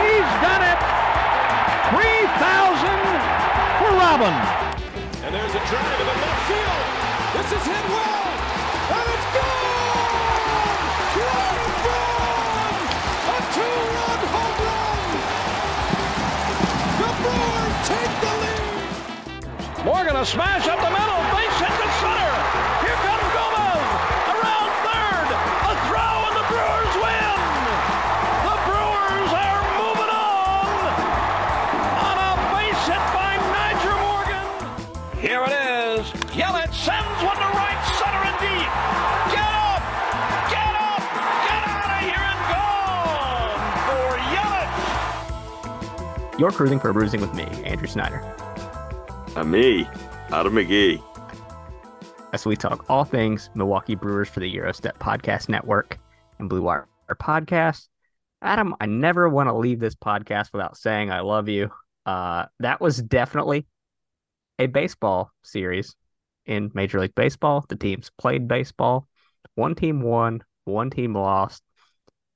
He's done it. 3,000 for Robin. And there's a drive in the left field. This is hit well, and it's gone! Ryan Braun! A two-run home run! The Brewers take the lead! Morgan a smash up the middle. Base You're Crewsing for a Brewsing with me, Andrew Snyder, And me, Adam McGee. as we talk all things Milwaukee Brewers for the Gyro Step Podcast Network and Blue Wire Podcast. Adam, I never want to leave this podcast without saying I love you. Uh, that was definitely a baseball series in Major League Baseball. The teams played baseball. One team won, one team lost,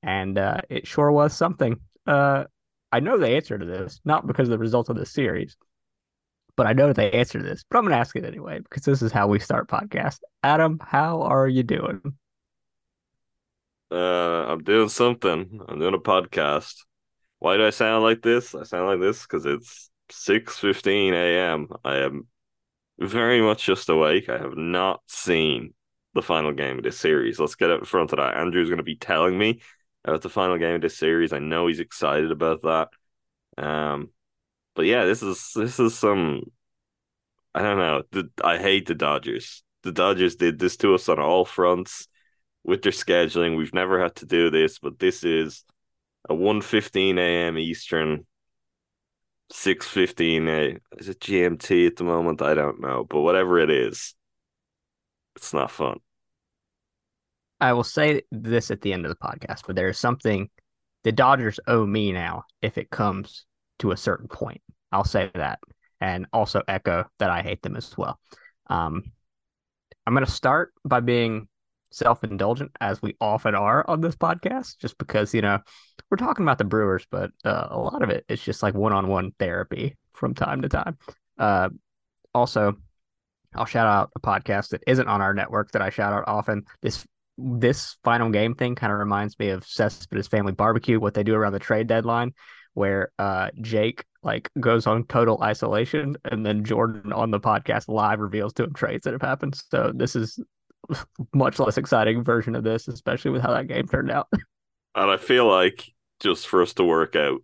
and uh, it sure was something. Uh, I know the answer to this, not because of the results of the series, but I know the answer to this. But I'm going to ask it anyway because this is how we start podcast. Adam, how are you doing? Uh, I'm doing something. I'm doing a podcast. Why do I sound like this? I sound like this because it's 6:15 a.m. I am very much just awake. I have not seen the final game of this series. Let's get in front of that. Andrew's going to be telling me about the final game of this series. I know he's excited about that. Um, but yeah, this is this is some. I don't know. The, I hate the Dodgers. The Dodgers did this to us on all fronts with their scheduling. We've never had to do this, but this is a 1.15 a.m. Eastern, 6.15 a. Is it GMT at the moment? I don't know, but whatever it is, it's not fun. I will say this at the end of the podcast, but there is something the Dodgers owe me now if it comes to a certain point. I'll say that and also echo that I hate them as well. Um, I'm going to start by being self indulgent, as we often are on this podcast, just because, you know, we're talking about the Brewers, but uh, a lot of it is just like one on one therapy from time to time. Uh, also, I'll shout out a podcast that isn't on our network that I shout out often. This this final game thing kind of reminds me of Cespedes Family Barbecue, what they do around the trade deadline, where uh, Jake like goes on total isolation, and then Jordan on the podcast live reveals to him trades that have happened. So this is much less exciting version of this, especially with how that game turned out. And I feel like just for us to work out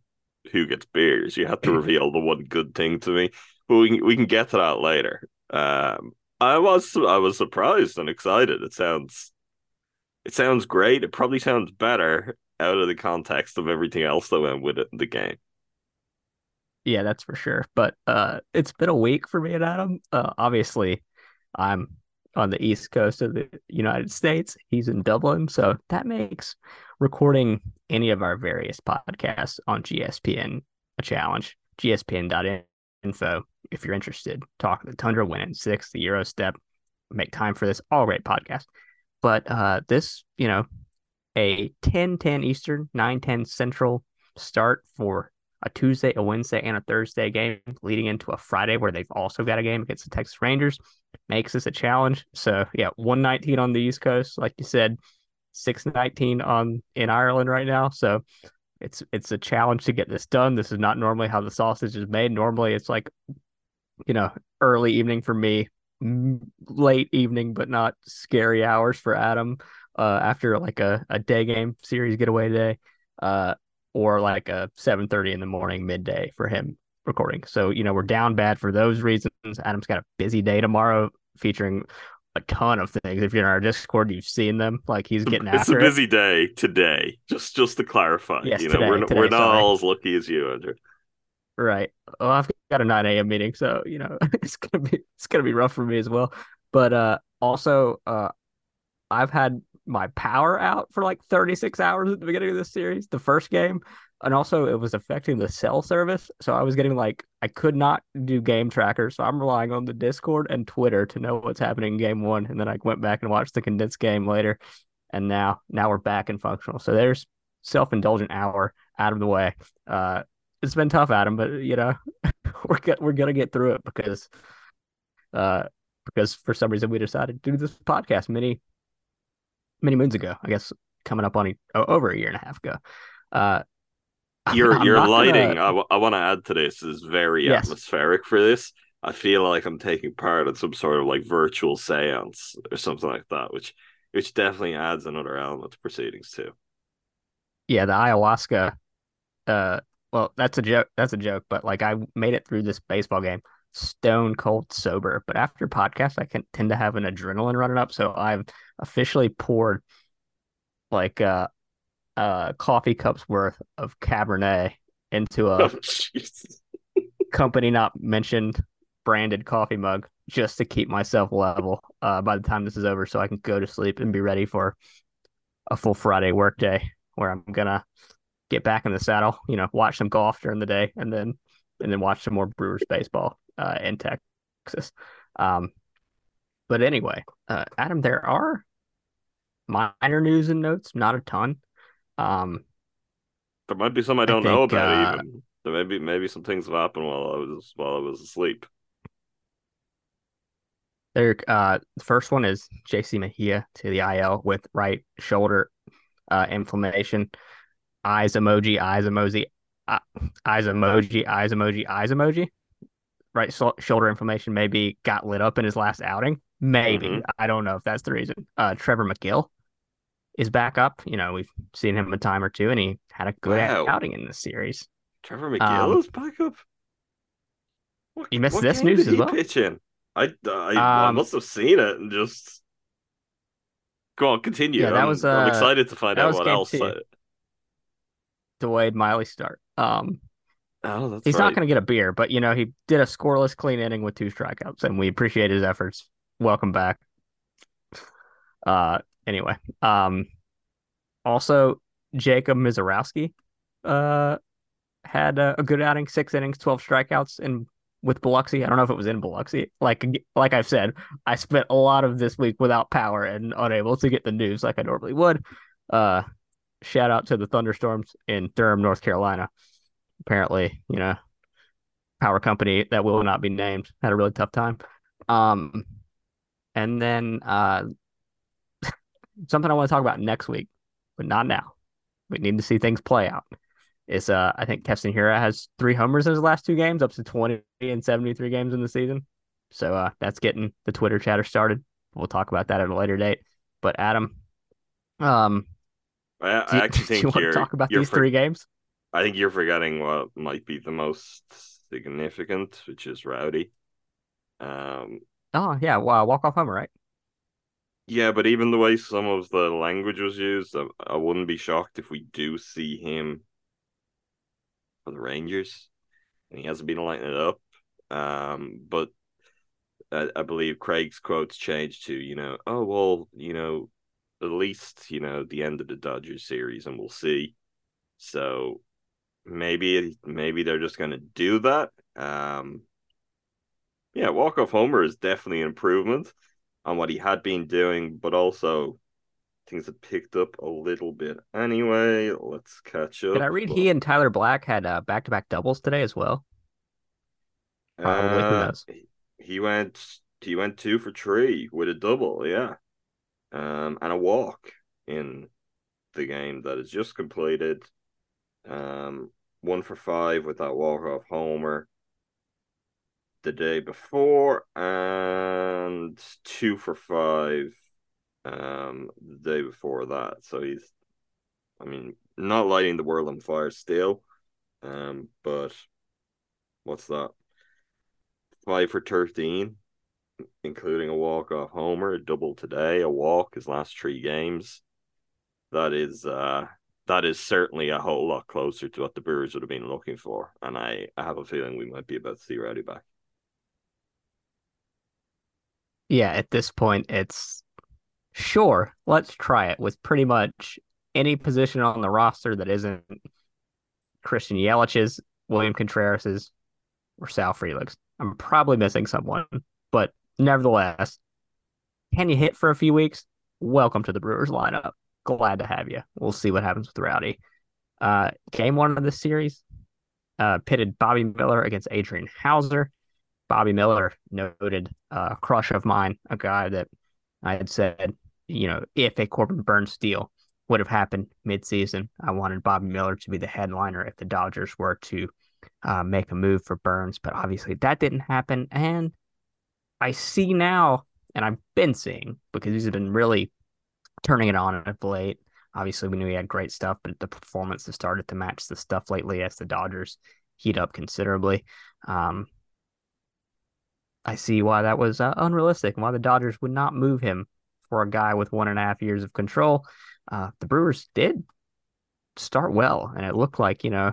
who gets beers, you have to reveal the one good thing to me. But we can we can get to that later. Um, I was I was surprised and excited. It sounds it sounds great. It probably sounds better out of the context of everything else that went with it the game. Yeah, that's for sure. But uh, it's been a week for me and Adam. Uh, obviously, I'm on the east coast of the United States. He's in Dublin, so that makes recording any of our various podcasts on GSPN a challenge. GSPN.info if you're interested. Talk the Tundra, winning six, the Gyro Step. Make time for this. All great podcast. But uh, this, you know, a 10 10 Eastern, 9 10 Central start for a Tuesday, a Wednesday, and a Thursday game leading into a Friday where they've also got a game against the Texas Rangers makes this a challenge. So yeah, 119 on the East Coast, like you said, 619 on in Ireland right now. So it's it's a challenge to get this done. This is not normally how the sausage is made. Normally it's like you know, early evening for me, late evening, but not scary hours for Adam. Uh, after like a, a day game series getaway day, uh, or like a seven thirty in the morning midday for him recording. So you know we're down bad for those reasons. Adam's got a busy day tomorrow featuring a ton of things. If you're in our Discord, you've seen them. Like he's getting it's after a busy day today. Just just to clarify, Yes, you know, today, we're today, we're not sorry. all as lucky as you, Andrew. Right. Well, I've got a nine a.m. meeting, so you know it's gonna be it's gonna be rough for me as well. But uh, also, uh, I've had my power out for like 36 hours at the beginning of this series, the first game. And also it was affecting the cell service. So I was getting like I could not do game tracker, So I'm relying on the Discord and Twitter to know what's happening in game one. And then I went back and watched the condensed game later. And now now we're back and functional. So there's self-indulgent hour out of the way. Uh it's been tough, Adam, but you know, we're go- we're gonna get through it because uh because for some reason we decided to do this podcast many many moons ago. I guess coming up on a, over a year and a half ago. Uh, Your I'm your not gonna- lighting, I, w- I want to add to this, is very Yes. atmospheric for this. I feel like I'm taking part in some sort of like virtual seance or something like that, which which definitely adds another element to proceedings too. yeah, the ayahuasca. Uh, well, that's a joke. That's a joke. But like, I made it through this baseball game stone cold sober. But after podcast, I can tend to have an adrenaline running up. So I've officially poured like uh, uh, coffee cups worth of Cabernet into Oh, a jeez. company not mentioned branded coffee mug just to keep myself level uh, by the time this is over so I can go to sleep and be ready for a full Friday workday where I'm gonna get back in the saddle, you know, watch some golf during the day and then and then watch some more Brewers baseball uh, in Texas. Um, but anyway, uh, Adam, there are minor news and notes, not a ton. Um, There might be some I don't know think, about uh, even. There may be maybe some things have happened while I was while I was asleep. There, uh, the first one is JC Mejia to the IL with right shoulder uh, inflammation. Eyes emoji, eyes emoji, uh, eyes emoji, eyes emoji, eyes emoji. Right so- shoulder inflammation maybe got lit up in his last outing. Maybe Mhm. I don't know if that's the reason. Uh, Trevor Megill is back up. You know we've seen him a time or two, and he had a good Wow. outing in this series. Trevor Megill Um, is back up. What, You missed this news as well? pitch in? I I, I Um, must have seen it and just go on. Continue. Yeah, that I'm, was, I'm uh, excited to find out what else. two. Delayed Miley start. Um, oh, that's He's right. not going to get a beer, but you know, he did a scoreless clean inning with two strikeouts, and we appreciate his efforts. Welcome back. Uh, anyway, um, also Jacob Misiorowski, uh, had a, a good outing, six innings, twelve strikeouts, and with Biloxi. I don't know if it was in Biloxi. Like, like I've said, I spent a lot of this week without power and unable to get the news like I normally would. Uh, shout out to the thunderstorms in Durham, North Carolina apparently, you know, power company that will not be named had a really tough time. Um, and then uh, something I want to talk about next week, but not now. We need to see things play out. Is uh, I think Keston Hiura has three homers in his last two games, up to twenty and seventy three games in the season. So uh, that's getting the Twitter chatter started. We'll talk about that at a later date. But Adam, um, I, do, I actually do you think want to you're talk about these for- three games? I think you're forgetting what might be the most significant, which is Rowdy. Um, Oh yeah, wow, walk off homer, right? yeah, but even the way some of the language was used, I, I wouldn't be shocked if we do see him for the Rangers. and he hasn't been lighting it up. Um, but I, I believe Craig's quotes changed to, you know, oh well, you know, at least you know the end of the Dodgers series, and we'll see. So maybe maybe they're just going to do that. Um, yeah, walk off homer is definitely an improvement on what he had been doing, but also things have picked up a little bit. Anyway, let's catch up. Did I read he and Tyler Black had uh, back-to-back doubles today as well? Probably. Who Uh, knows? he went he went two for three with a double, yeah, um, and a walk in the game that is just completed. Um, one for five with that walk off homer the day before, and two for five um the day before that. So he's, I mean, not lighting the world on fire still, um, but what's that? Five for thirteen, including a walk off homer, a double today, a walk his last three games. That is uh that is certainly a whole lot closer to what the Brewers would have been looking for. And I, I have a feeling we might be about to see Rowdy back. Yeah, at this point, it's sure, let's try it with pretty much any position on the roster that isn't Christian Yelich's, William Contreras's, or Sal Frelick's. I'm probably missing someone, but nevertheless, can you hit for a few weeks? Welcome to the Brewers lineup. Glad to have you. We'll see what happens with Rowdy. Uh, game one of this series uh, pitted Bobby Miller against Adrian Houser. Bobby Miller, noted uh, crush of mine, a guy that I had said, you know, if a Corbin Burnes deal would have happened midseason, I wanted Bobby Miller to be the headliner if the Dodgers were to uh, make a move for Burnes. But obviously that didn't happen. And I see now, and I've been seeing because he's been really turning it on of late. Obviously, we knew he had great stuff, but the performance has started to match the stuff lately as the Dodgers heat up considerably. Um, I see why that was uh, unrealistic and why the Dodgers would not move him for a guy with one and a half years of control. Uh, the Brewers did start well, and it looked like, you know,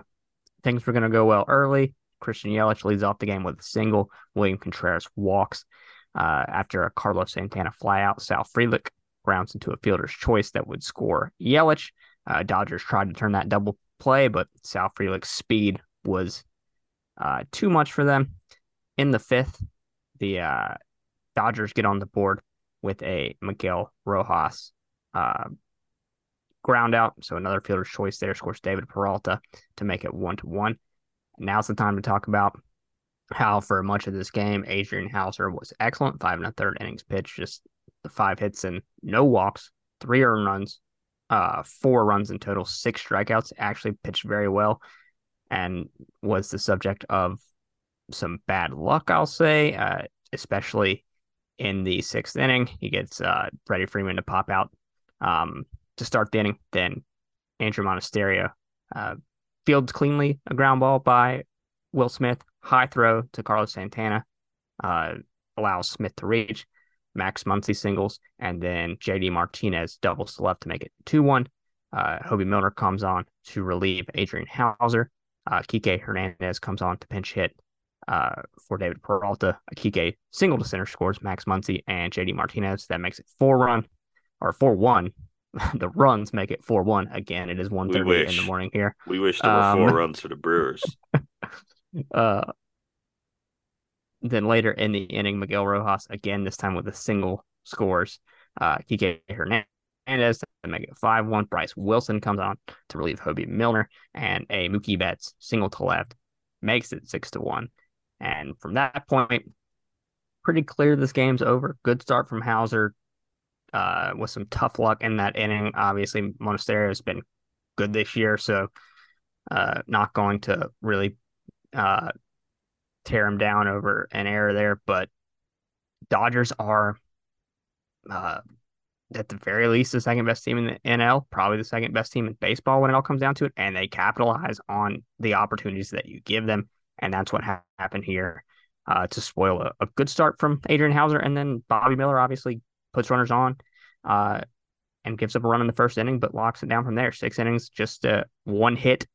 things were going to go well early. Christian Yelich leads off the game with a single. William Contreras walks uh, after a Carlos Santana flyout. Sal Frelick grounds into a fielder's choice that would score Yelich. Uh, Dodgers tried to turn that double play, but Sal Frelick's speed was uh, too much for them. In the fifth, the uh, Dodgers get on the board with a Miguel Rojas uh, ground out. So another fielder's choice there scores David Peralta to make it one to one. Now's the time to talk about how for much of this game, Adrian Houser was excellent. Five and a third innings pitch, just the five hits and no walks, three earned runs, uh, four runs in total, six strikeouts. Actually pitched very well and was the subject of some bad luck, I'll say, uh, especially in the sixth inning. He gets uh, Freddie Freeman to pop out um, to start the inning. Then Andruw Monasterio uh, fields cleanly a ground ball by Will Smith. High throw to Carlos Santana uh, allows Smith to reach. Max Muncy singles, and then JD Martinez doubles to left to make it 2 1. Uh, Hoby Milner comes on to relieve Adrian Houser. Uh, Kike Hernandez comes on to pinch hit uh, for David Peralta. Kike single to center scores Max Muncy and JD Martinez. That makes it 4 run or 4 1. the runs make it 4 1. Again, it is 1.30 in the morning here. We wish there were Um, four runs for the Brewers. Uh, then later in the inning, Miguel Rojas again, this time with a single scores. Uh, Kike Hernandez to make it 5 1. Bryce Wilson comes on to relieve Hoby Milner, and a Mookie Betts single to left makes it 6 to 1. And from that point, pretty clear this game's over. Good start from Houser uh, with some tough luck in that inning. Obviously, Monasterio has been good this year, so uh, not going to really uh, tear him down over an error there. But Dodgers are, uh, at the very least, the second best team in the NL, probably the second best team in baseball when it all comes down to it. And they capitalize on the opportunities that you give them. And that's what ha- happened here uh, to spoil a, a good start from Adrian Houser. And then Bobby Miller obviously puts runners on uh, and gives up a run in the first inning, but locks it down from there. Six innings, just uh, one hit,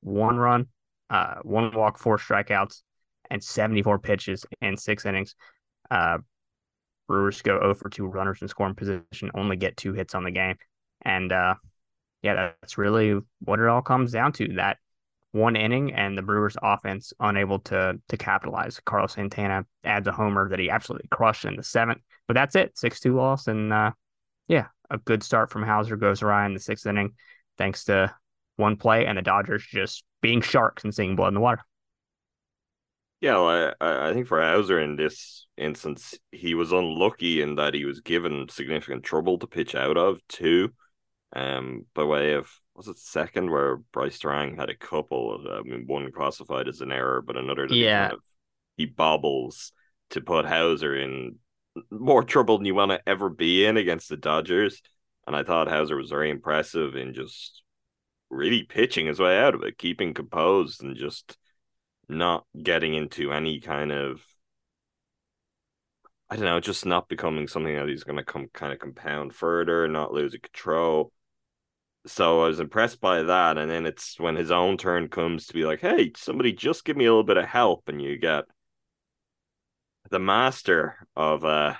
one run, uh, one walk, four strikeouts, and 74 pitches in six innings. Uh, Brewers go over two runners in scoring position, only get two hits on the game. And uh, yeah, that's really what it all comes down to. That one inning and the Brewers offense unable to to capitalize. Carlos Santana adds a homer that he absolutely crushed in the seventh. But that's it. Six two loss. And uh, yeah, a good start from Houser goes awry in the sixth inning, thanks to one play and the Dodgers just being sharks and seeing blood in the water. Yeah, well, I, I think for Houser in this instance, he was unlucky in that he was given significant trouble to pitch out of too. Um, by way of was it second where Brice Turang had a couple of I mean one classified as an error, but another that Yeah. he, kind of, he bobbles to put Hauser in more trouble than you want to ever be in against the Dodgers. And I thought Houser was very impressive in just really pitching his way out of it, keeping composed and just not getting into any kind of I don't know, just not becoming something that he's to come kind of compound further, not losing control. So I was impressed by that, and then it's when his own turn comes to be like, "Hey, somebody just give me a little bit of help," and you get the master of uh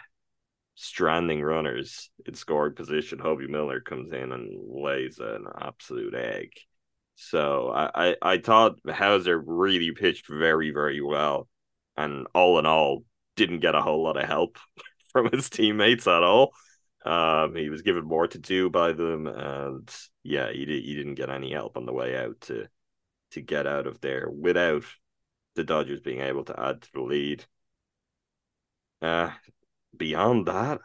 stranding runners in scoring position. Hoby Milner comes in and lays an absolute egg. So I, I, I thought Houser really pitched very, very well. And all in all, didn't get a whole lot of help from his teammates at all. Um, he was given more to do by them, and yeah, he, did, he didn't get any help on the way out to to get out of there without the Dodgers being able to add to the lead. Uh, beyond that,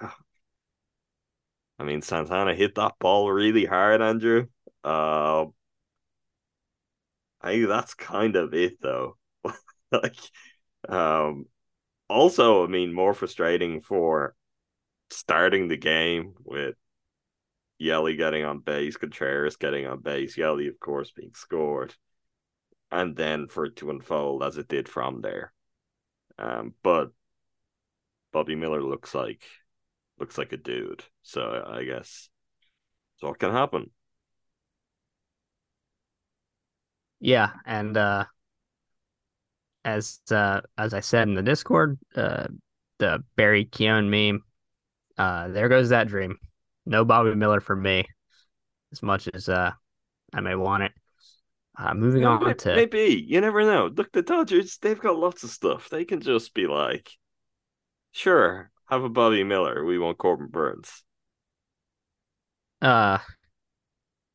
I mean, Santana hit that ball really hard, Andrew. Uh, I that's kind of it, though. like, um, also, I mean, more frustrating for starting the game with Yelly getting on base, Contreras getting on base, Yelly, of course, being scored, and then for it to unfold as it did from there. Um, but Bobby Miller looks like looks like a dude, so I guess so. What can happen? Yeah, and uh as uh as I said in the Discord, uh the Barry Keown meme, uh there goes that dream. No Bobby Miller for me, as much as uh I may want it. Uh moving on Maybe- to maybe you never know. Look, the Dodgers they've got lots of stuff. They can just be like, sure, have a Bobby Miller. We want Corbin Burnes. uh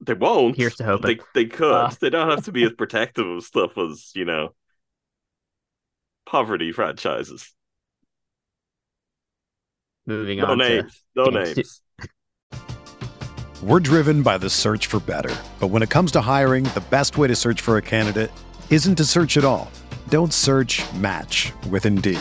They won't. Here's to but hoping. They they could. Uh, they don't have to be as protective of stuff as you know poverty franchises. moving No on to names. No game names. We're driven by the search for better. But when it comes to hiring, the best way to search for a candidate isn't to search at all. Don't search match with Indeed.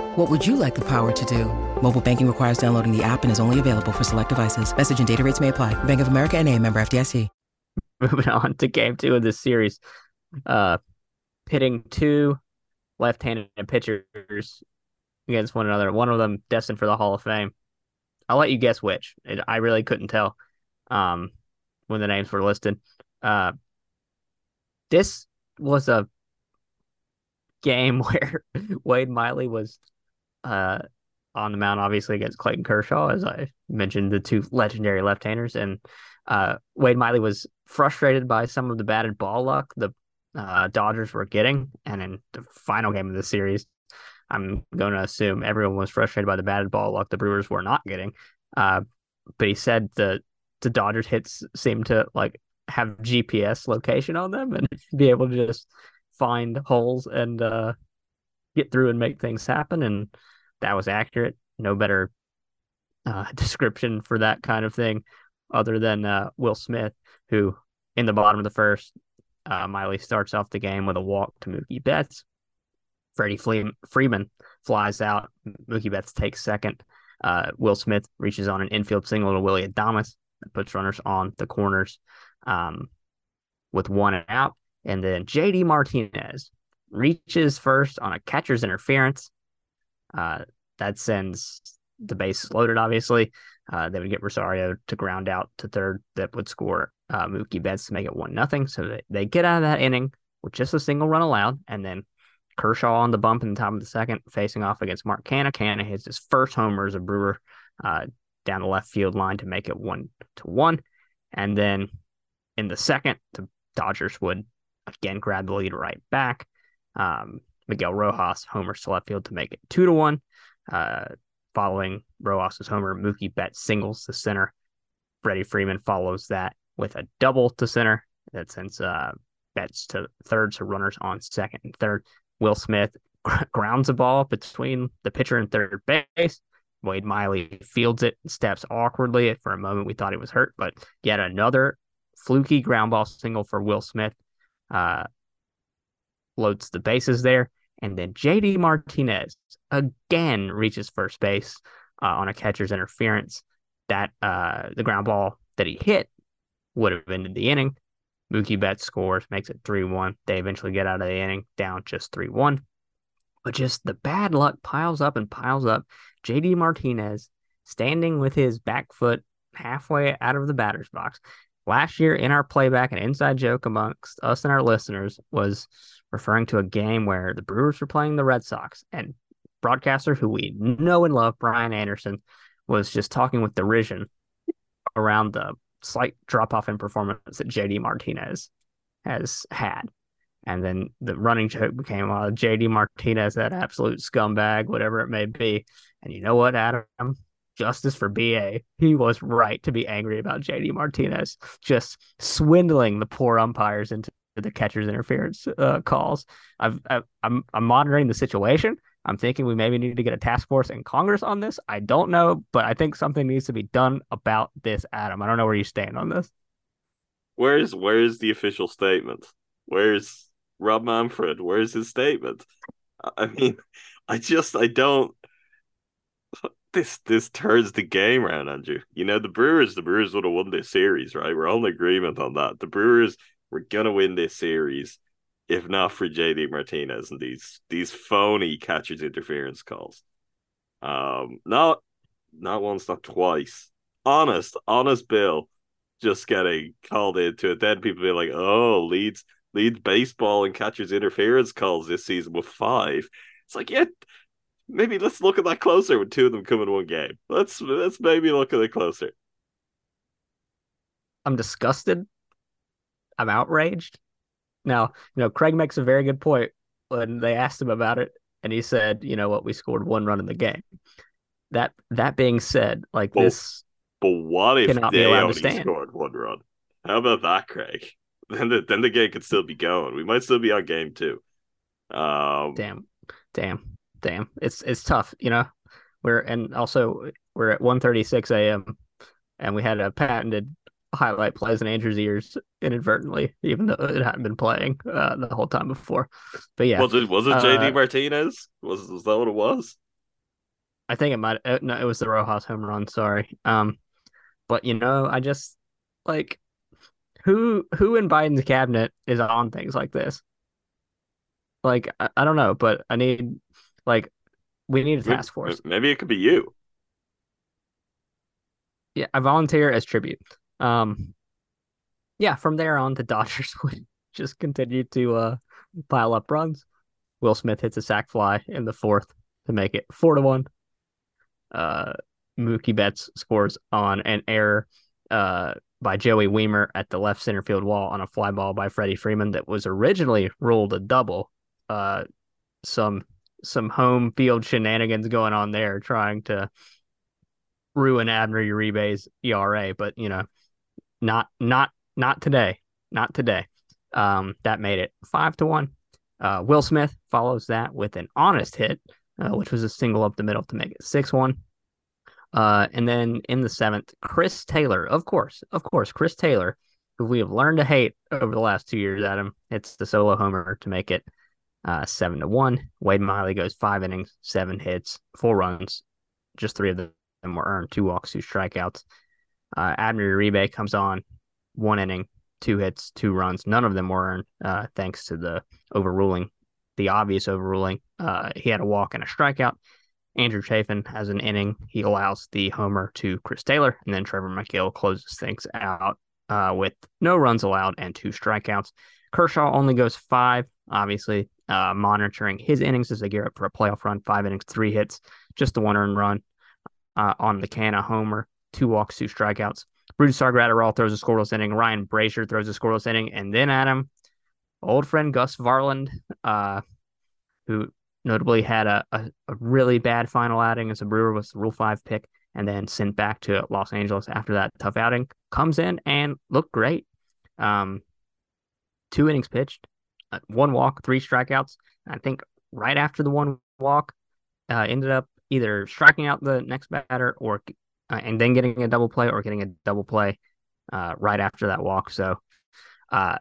What would you like the power to do? Mobile banking requires downloading the app and is only available for select devices. Message and data rates may apply. Bank of America and a member FDIC. moving on to game two of this series. Uh pitting two left-handed pitchers against one another. One of them destined for the Hall of Fame. I'll let you guess which. It, I really couldn't tell um, when the names were listed. Uh, this was a game where Wade Miley was uh, on the mound, obviously against Clayton Kershaw, as I mentioned, the two legendary left-handers, and uh, Wade Miley was frustrated by some of the batted ball luck the uh, Dodgers were getting, and in the final game of the series, I'm going to assume everyone was frustrated by the batted ball luck the Brewers were not getting. Uh, but he said the the Dodgers hits seemed to like have GPS location on them and be able to just find holes and uh, get through and make things happen. And that was accurate. No better uh, description for that kind of thing other than uh, Will Smith, who in the bottom of the first, uh, Miley starts off the game with a walk to Mookie Betts. Freddie Freeman flies out. Mookie Betts takes second. Uh, Will Smith reaches on an infield single to Willie Adames that puts runners on the corners um, with one out. And then JD Martinez reaches first on a catcher's interference. Uh, that sends the base loaded, obviously. Uh, they would get Rosario to ground out to third. That would score uh, Mookie Betts to make it one nothing. So they, they get out of that inning with just a single run allowed, and then Kershaw on the bump in the top of the second, facing off against Mark Canha. Canha hits his first homer as a Brewer uh, down the left field line to make it one to one, and then in the second, the Dodgers would again grab the lead right back. Um, Miguel Rojas homers to left field to make it two to one. Uh, following Rojas's homer, Mookie Betts singles to center. Freddie Freeman follows that with a double to center that sends uh, Betts to third, so runners on second and third. Will Smith grounds a ball between the pitcher and third base. Wade Miley fields it, steps awkwardly. For a moment, we thought he was hurt, but yet another fluky ground ball single for Will Smith. Uh, loads the bases there. And then JD Martinez again reaches first base uh, on a catcher's interference. That uh, the ground ball that he hit would have ended the inning. Mookie Betts scores, makes it 3 1. They eventually get out of the inning down just 3 1. But just the bad luck piles up and piles up. JD Martinez standing with his back foot halfway out of the batter's box. Last year in our playback, an inside joke amongst us and our listeners was referring to a game where the Brewers were playing the Red Sox, and broadcaster who we know and love, Brian Anderson, was just talking with derision around the slight drop off in performance that JD Martinez has had. And then the running joke became, uh, JD Martinez, that absolute scumbag, whatever it may be. And you know what, Adam? Justice for BA. He was right to be angry about JD Martinez, just swindling the poor umpires into the catcher's interference uh, calls. I've, I, I'm I'm monitoring the situation. I'm thinking we maybe need to get a task force in Congress on this. I don't know, but I think something needs to be done about this, Adam. I don't know where you stand on this. Where's where's the official statement? Where's Rob Manfred? Where's his statement? I mean, I just I don't this this turns the game around, Andrew. You know, the Brewers, the Brewers would have won this series, right? We're all in agreement on that. The Brewers were gonna win this series if not for JD Martinez and these these phony catcher's interference calls. Um, not not once, not twice. Honest, honest Bill just getting called into it. Then people be like, oh, leads leads baseball and catcher's interference calls this season with five. It's like, yeah, maybe let's look at that closer with two of them coming in one game. Let's let's maybe look at it closer. I'm disgusted. I'm outraged. Now, you know, Craig makes a very good point when they asked him about it, and he said, you know what, we scored one run in the game. That that being said, like But- this But what if they only scored one run? How about that, Craig? Then the then the game could still be going. We might still be on game two. Um, damn, damn, damn. It's it's tough, you know. We're and also we're at 1:36 a.m. and we had a patented highlight plays in Andrew's ears inadvertently, even though it hadn't been playing uh, the whole time before. But yeah, Was it was it Uh, JD Martinez? Was was that what it was? I think it might. Uh, no, it was the Rojas home run. Sorry. Um, but you know, I just like who who in Biden's cabinet is on things like this. Like I, I don't know, but I need like we need a task force. Maybe it could be you. Yeah, I volunteer as tribute. Um, yeah, from there on, the Dodgers would just continue to uh pile up runs. Will Smith hits a sac fly in the fourth to make it four to one. Uh, Mookie Betts scores on an error uh, by Joey Wiemer at the left center field wall on a fly ball by Freddie Freeman that was originally ruled a double. Uh, some some home field shenanigans going on there, trying to ruin Abner Uribe's ERA, but you know, not not not today, not today. Um, that made it five to one. Uh, Will Smith follows that with an honest hit, uh, which was a single up the middle to make it six one. Uh, and then in the seventh, Chris Taylor, of course, of course, Chris Taylor, who we have learned to hate over the last two years, Adam. It's the solo homer to make it uh, seven to one. Wade Miley goes five innings, seven hits, four runs, just three of them were earned, two walks, two strikeouts. Uh, Abner Uribe comes on, one inning, two hits, two runs. None of them were earned, uh, thanks to the overruling, the obvious overruling. Uh, he had a walk and a strikeout. Andrew Chafin has an inning. He allows the homer to Chris Taylor, and then Trevor Megill closes things out uh, with no runs allowed and two strikeouts. Kershaw only goes five, obviously, uh, monitoring his innings as they gear up for a playoff run. Five innings, three hits, just the one earned run uh, on the Canha homer, two walks, two strikeouts. Brusdar Graterol throws a scoreless inning. Ryan Brasier throws a scoreless inning. And then Adam, old friend Gus Varland, uh, who notably had a, a, a, really bad final outing as a Brewer was the Rule 5 pick and then sent back to Los Angeles after that tough outing, comes in and looked great. Um, two innings pitched, uh, one walk, three strikeouts. I think right after the one walk, uh, ended up either striking out the next batter or uh, and then getting a double play or getting a double play uh, right after that walk. So, uh,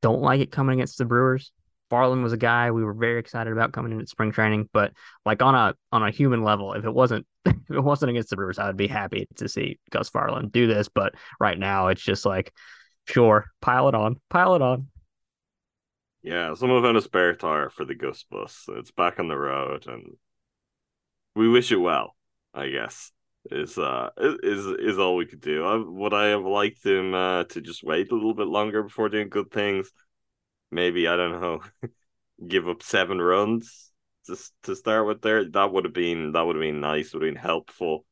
don't like it coming against the Brewers. Varland was a guy we were very excited about coming into spring training, but like on a on a human level, if it wasn't if it wasn't against the Brewers, I would be happy to see Gus Varland do this. But right now, it's just like, sure, pile it on, pile it on. Yeah, some of a spare tire for the Gus bus. It's back on the road, and we wish it well. I guess is uh is is all we could do. I, would I have liked him uh, to just wait a little bit longer before doing good things? Maybe I don't know, give up seven runs just to start with. There, that would have been that would have been nice. Would have been helpful.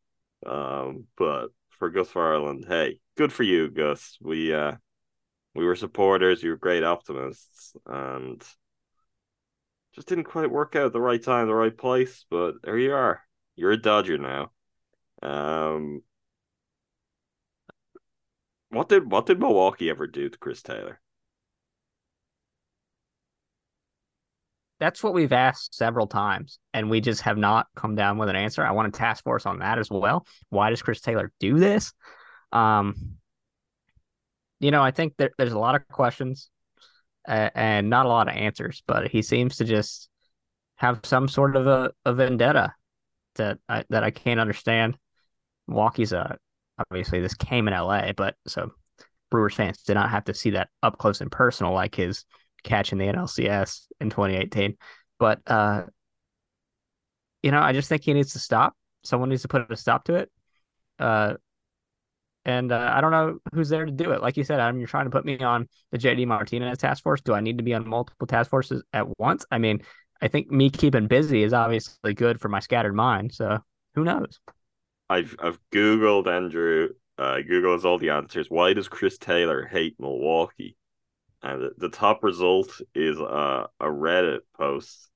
Um, but for Gus Varland, hey, good for you, Gus. We uh we were supporters. You were great optimists, and just didn't quite work out the right time, the right place. But there you are. You're a Dodger now. Um, what did what did Milwaukee ever do to Chris Taylor? That's what we've asked several times, and we just have not come down with an answer. I want a task force on that as well. Why does Chris Taylor do this? Um, you know, I think there, there's a lot of questions and not a lot of answers, but he seems to just have some sort of a, a vendetta that I, that I can't understand. Milwaukee's a obviously this came in LA, but so Brewers fans did not have to see that up close and personal like his catch in the NLCS in 2018. But uh, you know, I just think he needs to stop. Someone needs to put a stop to it. Uh, and uh, I don't know who's there to do it. Like you said, Adam, you're trying to put me on the JD Martinez task force. Do I need to be on multiple task forces at once? I mean, I think me keeping busy is obviously good for my scattered mind. So who knows? I've I've googled Andrew. Uh, Google has all the answers. Why does Chris Taylor hate Milwaukee? And the, top result is uh, a Reddit post.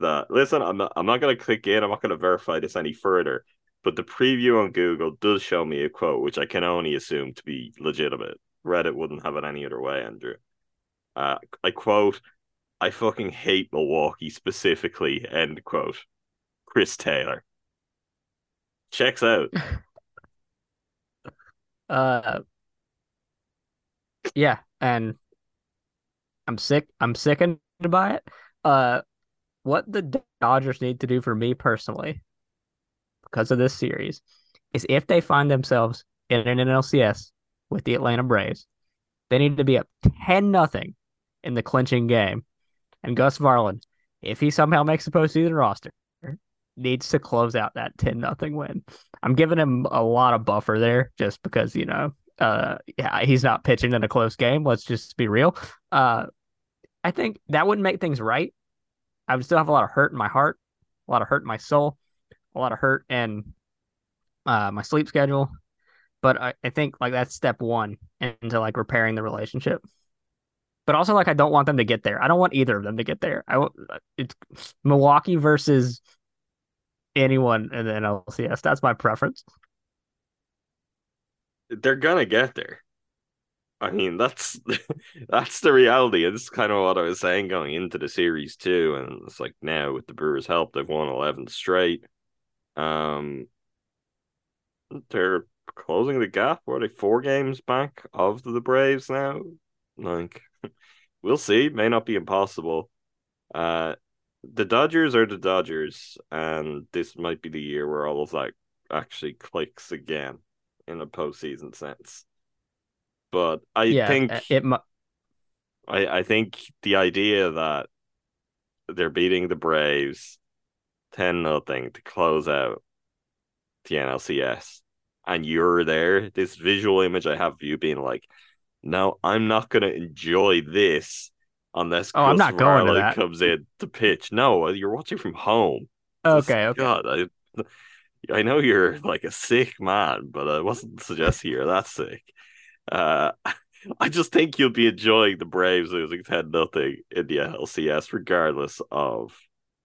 That listen, I'm not I'm not gonna click in. I'm not gonna verify this any further. But the preview on Google does show me a quote, which I can only assume to be legitimate. Reddit wouldn't have it any other way, Andrew. Uh, I quote, I fucking hate Milwaukee specifically, end quote. Chris Taylor. Checks out. uh yeah, and I'm sick I'm sickened by it. Uh what the Dodgers need to do for me personally because of this series is if they find themselves in an NLCS with the Atlanta Braves, they need to be up 10 nothing in the clinching game. And Gus Varland, if he somehow makes the postseason roster, needs to close out that 10 nothing win. I'm giving him a lot of buffer there just because, you know, uh yeah, he's not pitching in a close game. Let's just be real. Uh I think that wouldn't make things right. I would still have a lot of hurt in my heart, a lot of hurt in my soul, a lot of hurt in uh my sleep schedule. But I, I think like that's step one into like repairing the relationship. But also like I don't want them to get there. I don't want either of them to get there. I want it's Milwaukee versus anyone in the NLCS. That's my preference. They're gonna get there. I mean, that's that's the reality. It's kind of what I was saying going into the series too, and it's like now with the Brewers' help, they've won eleven straight. Um, they're closing the gap. What are they four games back of the Braves now? Like, we'll see. May not be impossible. Uh, the Dodgers are the Dodgers, and this might be the year where all of that actually clicks again in a postseason sense. But I yeah, think it. mu- I, I think the idea that they're beating the Braves ten nothing to close out the NLCS, and you're there. This visual image I have of you being like, "No, I'm not gonna enjoy this unless Oh, I'm not going to Varland that. comes in to pitch." No, you're watching from home. Okay, okay. God, I, I know you're like a sick man, but I wasn't suggesting you're that sick. Uh, I just think you'll be enjoying the Braves losing 10 nothing in the LCS, regardless of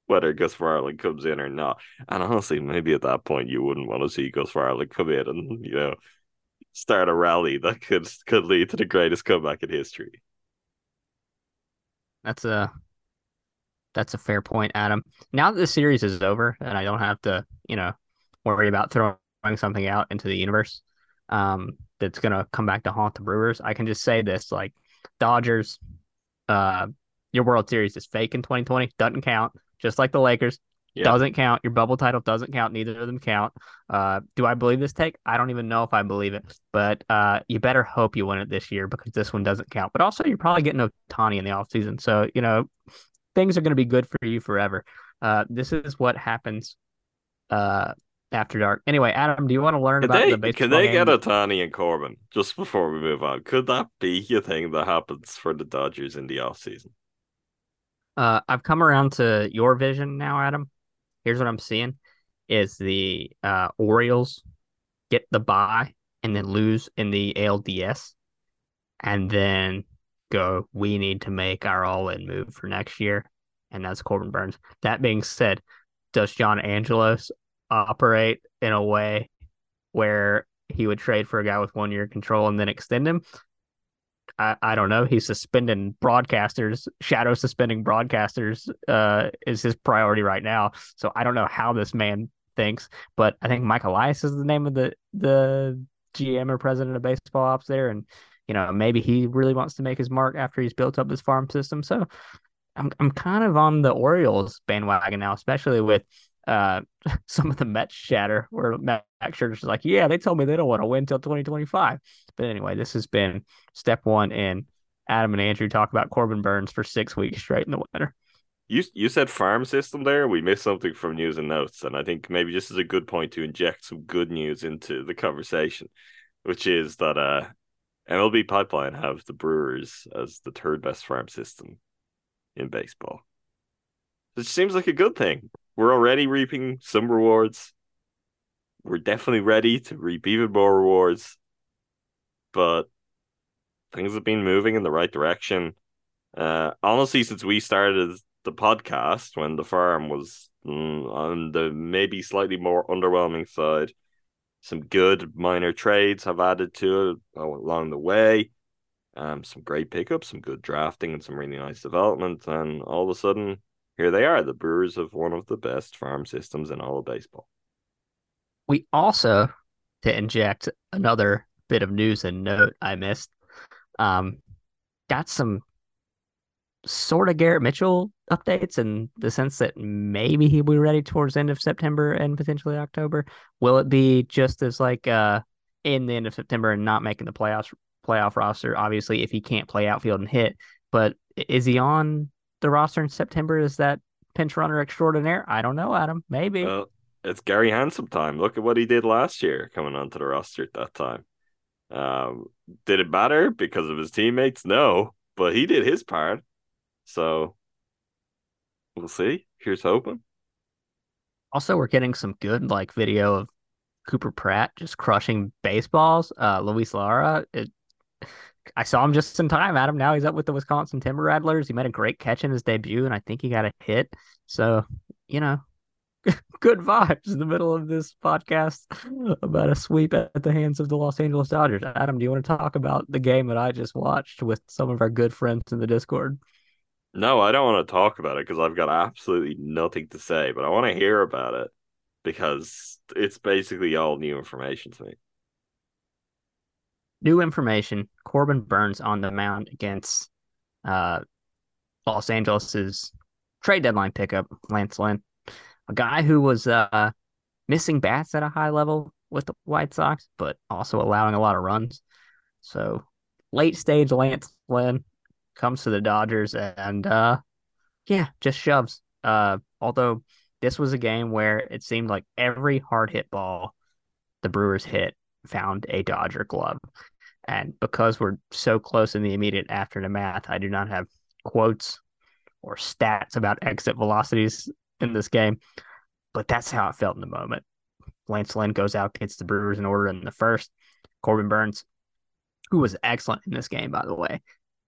whether Gus Varland comes in or not. And honestly, maybe at that point you wouldn't want to see Gus Varland come in and, you know, start a rally that could could lead to the greatest comeback in history. That's a that's a fair point, Adam. Now that the series is over and I don't have to, you know, worry about throwing something out into the universe, um, that's gonna come back to haunt the Brewers, I can just say this: like Dodgers, uh, your World Series is fake in 2020, doesn't count. Just like the Lakers, Yeah. doesn't count. Your bubble title doesn't count. Neither of them count. Uh, do I believe this take? I don't even know if I believe it, but uh, you better hope you win it this year because this one doesn't count. But also, you're probably getting Ohtani in the offseason. So, you know, things are going to be good for you forever. Uh, this is what happens uh, after dark. Anyway, Adam, do you want to learn about they, the baseball can they game? get Ohtani and Corbin just before we move on? Could that be a thing that happens for the Dodgers in the offseason? Uh, I've come around to your vision now, Adam. Here's what I'm seeing: is the uh, Orioles get the bye and then lose in the ALDS, and then go. We need to make our all-in move for next year, and that's Corbin Burnes. That being said, does John Angelos operate in a way where he would trade for a guy with one year control and then extend him? I, I don't know. He's suspending broadcasters, shadow suspending broadcasters uh, is his priority right now. So I don't know how this man thinks, but I think Mike Elias is the name of the the GM or president of baseball ops there, and you know maybe he really wants to make his mark after he's built up his farm system. So I'm I'm kind of on the Orioles bandwagon now, especially with uh some of the Mets chatter where Max Scherzer's like, yeah, they told me they don't want to win until 2025. But anyway, this has been step one in Adam and Andrew talk about Corbin Burnes for six weeks straight in the winter. You you said farm system there. We missed something from news and notes, and I think maybe this is a good point to inject some good news into the conversation, which is that uh, MLB Pipeline have the Brewers as the third best farm system in baseball. Which seems like a good thing. We're already reaping some rewards. We're definitely ready to reap even more rewards, but things have been moving in the right direction. Uh, honestly, since we started the podcast when the farm was mm, on the maybe slightly more underwhelming side, some good minor trades have added to it along the way. Um, some great pickups, some good drafting, and some really nice development. And all of a sudden, here they are. The Brewers of one of the best farm systems in all of baseball. We also, to inject another bit of news and note I missed, um, got some sort of Garrett Mitchell updates in the sense that maybe he'll be ready towards end of September and potentially October. Will it be just as like uh in the end of September and not making the playoffs playoff roster? Obviously, if he can't play outfield and hit, but is he on the roster in September? Is that pinch runner extraordinaire? I don't know, Adam. Maybe. Well, it's Gary Handsome time. Look at what he did last year coming onto the roster at that time. Um, did it matter because of his teammates? No, but he did his part. So we'll see. Here's hoping. Also, we're getting some good like video of Cooper Pratt just crushing baseballs. Uh, Luis Lara, it, I saw him just in time. Adam, now he's up with the Wisconsin Timber Rattlers. He made a great catch in his debut, and I think he got a hit. So, you know, good vibes in the middle of this podcast about a sweep at the hands of the Los Angeles Dodgers. Adam, do you want to talk about the game that I just watched with some of our good friends in the Discord? No, I don't want to talk about it because I've got absolutely nothing to say, but I want to hear about it because it's basically all new information to me. New information Corbin Burnes on the mound against uh, Los Angeles's trade deadline pickup, Lance Lynn, a guy who was uh, missing bats at a high level with the White Sox, but also allowing a lot of runs. So late stage Lance Lynn comes to the Dodgers and uh yeah, just shoves. Uh although this was a game where it seemed like every hard hit ball the Brewers hit found a Dodger glove. And because we're so close in the immediate aftermath, I do not have quotes or stats about exit velocities in this game, but that's how it felt in the moment. Lance Lynn goes out, gets the Brewers in order in the first. Corbin Burnes, who was excellent in this game, by the way,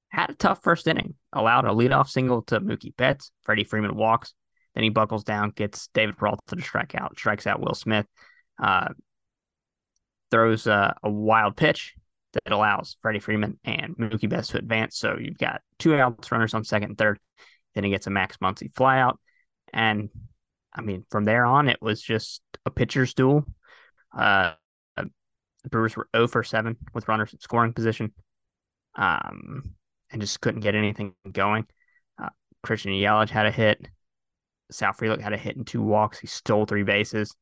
had a tough first inning, allowed a leadoff single to Mookie Betts. Freddie Freeman walks. Then he buckles down, gets David Peralta to strike out, strikes out Will Smith, uh, throws uh, a wild pitch that allows Freddie Freeman and Mookie Betts to advance. So you've got two outs, runners on second and third. Then he gets a Max Muncy flyout. And I mean, from there on, it was just a pitcher's duel. Uh, the Brewers were 0 for 7 with runners in scoring position. Um, and just couldn't get anything going. Uh, Christian Yelich had a hit. Sal Frelick had a hit and two walks. He stole three bases.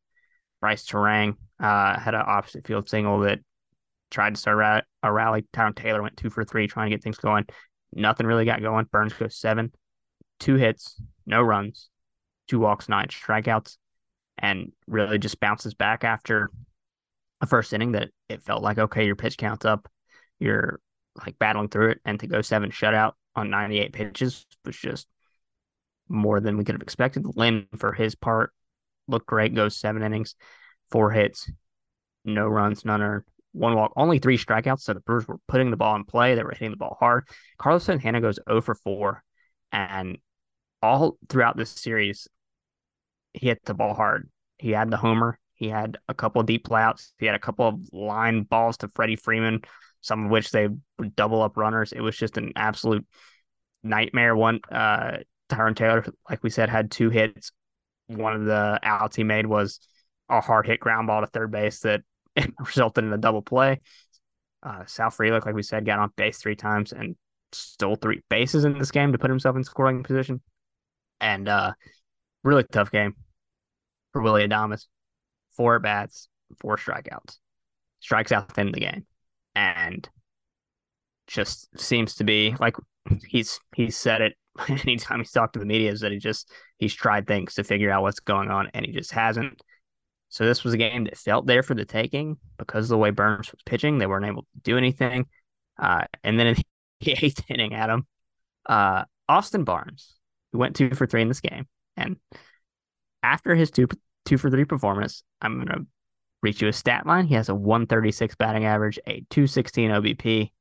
Brice Turang uh, had an opposite field single that tried to start a rally. Tyrone Taylor went two for three, trying to get things going. Nothing really got going. Burnes goes seven, two hits, no runs, two walks, nine strikeouts, and really just bounces back after a first inning that it felt like okay, your pitch count's up, you're like battling through it, and to go seven shutout on 98 pitches was just more than we could have expected. Lynn, for his part, looked great, goes seven innings, four hits, no runs, none earned, one walk, only three strikeouts. So the Brewers were putting the ball in play. They were hitting the ball hard. Carlos Santana goes 0 for 4. And all throughout this series, he hit the ball hard. He had the homer. He had a couple of deep layouts. He had a couple of line balls to Freddie Freeman, some of which they would double up runners. It was just an absolute nightmare. One, uh, Tyrone Taylor, like we said, had two hits. One of the outs he made was a hard hit ground ball to third base that resulted in a double play. Uh, Sal Frelick, like we said, got on base three times and stole three bases in this game to put himself in scoring position. And uh, really tough game for Willy Adames. Four at bats, four strikeouts. Strikes out of the game. And just seems to be like he's he's said it anytime he's talked to the media is that he just he's tried things to figure out what's going on and he just hasn't. So this was a game that felt there for the taking because of the way Burnes was pitching. They weren't able to do anything. Uh, and then in the eighth inning, Adam, uh, Austin Barnes, who went two for three in this game, and after his two two for three performance, I'm gonna reach you a stat line. He has a 136 batting average, a 216 OBP,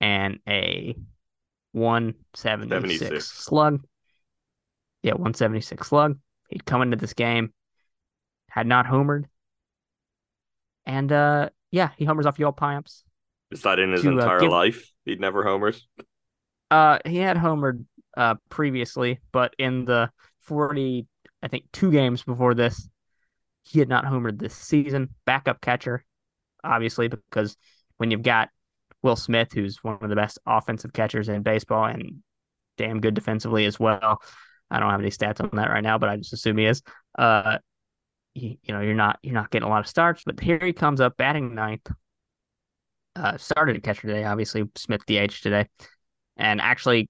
and a 176 76. slug. Yeah, 176 slug. He'd come into this game, had not homered. And uh yeah, he homers off Yoel Payamps. Is that in his to, uh, entire uh, give... life? He'd never homers? Uh he had homered uh previously, but in the 40 I think two games before this, he had not homered this season. Backup catcher, obviously, because when you've got Will Smith, who's one of the best offensive catchers in baseball and damn good defensively as well. I don't have any stats on that right now, but I just assume he is. Uh, you, you know, you're not you're not getting a lot of starts, but here he comes up batting ninth. Uh, started a catcher today, obviously Smith DH today, and actually,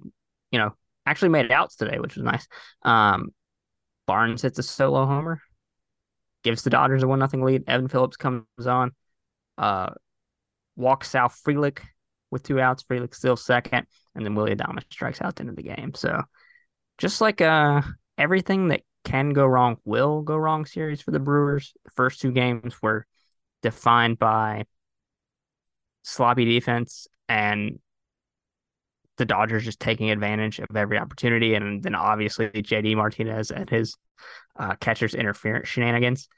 you know, actually made it outs today, which was nice. Um, Barnes hits a solo homer, gives the Dodgers a one nothing lead. Evan Phillips comes on, uh, walks Sal Frelick with two outs. Frelick still second, and then Willy Adames strikes out the end of the game. So, just like uh everything that can go wrong will go wrong series for the Brewers. The first two games were defined by sloppy defense and the Dodgers just taking advantage of every opportunity. And then obviously JD Martinez and his uh, catcher's interference shenanigans.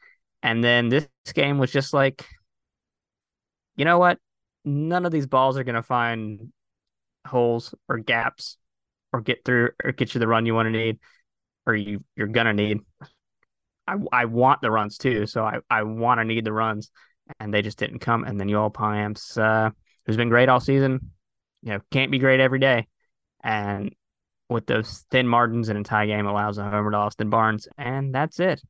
And then this game was just like, you know what? None of these balls are going to find holes or gaps or get through or get you the run you want to need or you, you're going to need. I, I want the runs too. So I, I want to need the runs and they just didn't come. And then Yoel Payamps, uh, who's been great all season, you know, can't be great every day. And with those thin margins in a tie game allows a homer to Austin Barnes. And that's it.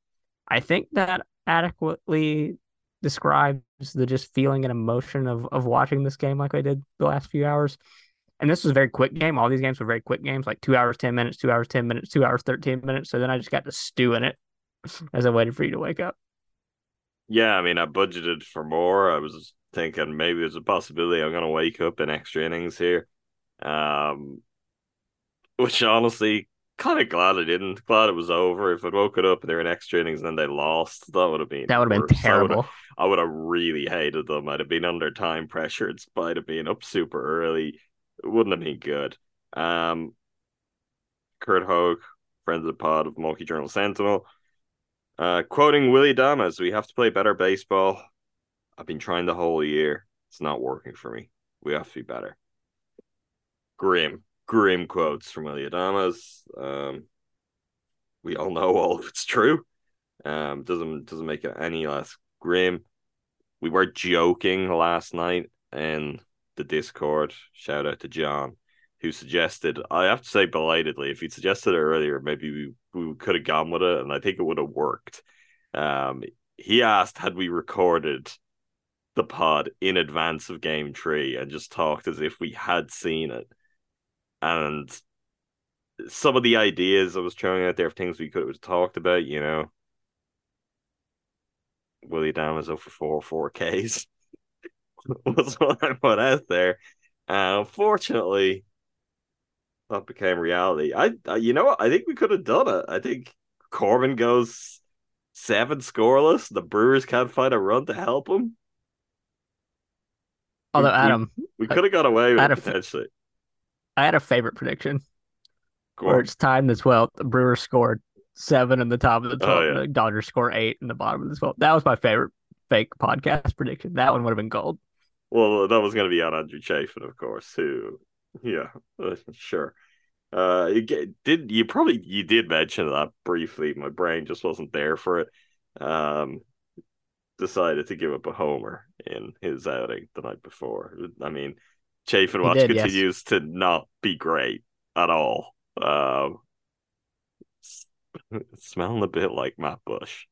I think that adequately describes the just feeling and emotion of, of watching this game like I did the last few hours. And this was a very quick game. All these games were very quick games, like two hours, 10 minutes, two hours, 10 minutes, two hours, 13 minutes. So then I just got to stew in it as I waited for you to wake up. Yeah, I mean, I budgeted for more. I was thinking maybe there's a possibility I'm going to wake up in extra innings here. Um, which honestly, kind of glad I didn't. Glad it was over. If I'd woken up and they were in extra innings and then they lost, that would have been that would have been terrible. I would have really hated them. I'd have been under time pressure in spite of being up super early. It wouldn't have been good. Um, Curt Hogg, friend of the pod of Milwaukee Journal Sentinel, uh, quoting Willy Adames, we have to play better baseball. I've been trying the whole year. It's not working for me. We have to be better. Grim, grim quotes from Willy Adames. Um, we all know all of it's true. Um, doesn't doesn't make it any less grim. We were joking last night in the Discord. Shout out to John, who suggested. I have to say belatedly, if he'd suggested it earlier, maybe we we could have gone with it, and I think it would have worked. Um, he asked, had we recorded the pod in advance of game three and just talked as if we had seen it. And some of the ideas I was throwing out there of things we could have talked about, you know. Willy Adames over four four Ks was what I put out there. Uh, and unfortunately, that became reality. I, I, you know what? I think we could have done it. I think Corbin goes seven scoreless. The Brewers can't find a run to help him. Although we, Adam, we, we could have got away with I it a- potentially. I had a favorite prediction where it's timed as well. The Brewers scored seven in the top of the Oh, yeah. The Dodgers score eight in the bottom of the 12. That was my favorite fake podcast prediction. That one would have been gold. Well, that was going to be on Andrew Chafin, of course. Who, yeah, uh, sure. Uh, you did you probably you did mention that briefly? My brain just wasn't there for it. Um, decided to give up a homer in his outing the night before. I mean, Chafin Watch did, yes. continues to not be great at all. Um, it's smelling a bit like Matt Bush.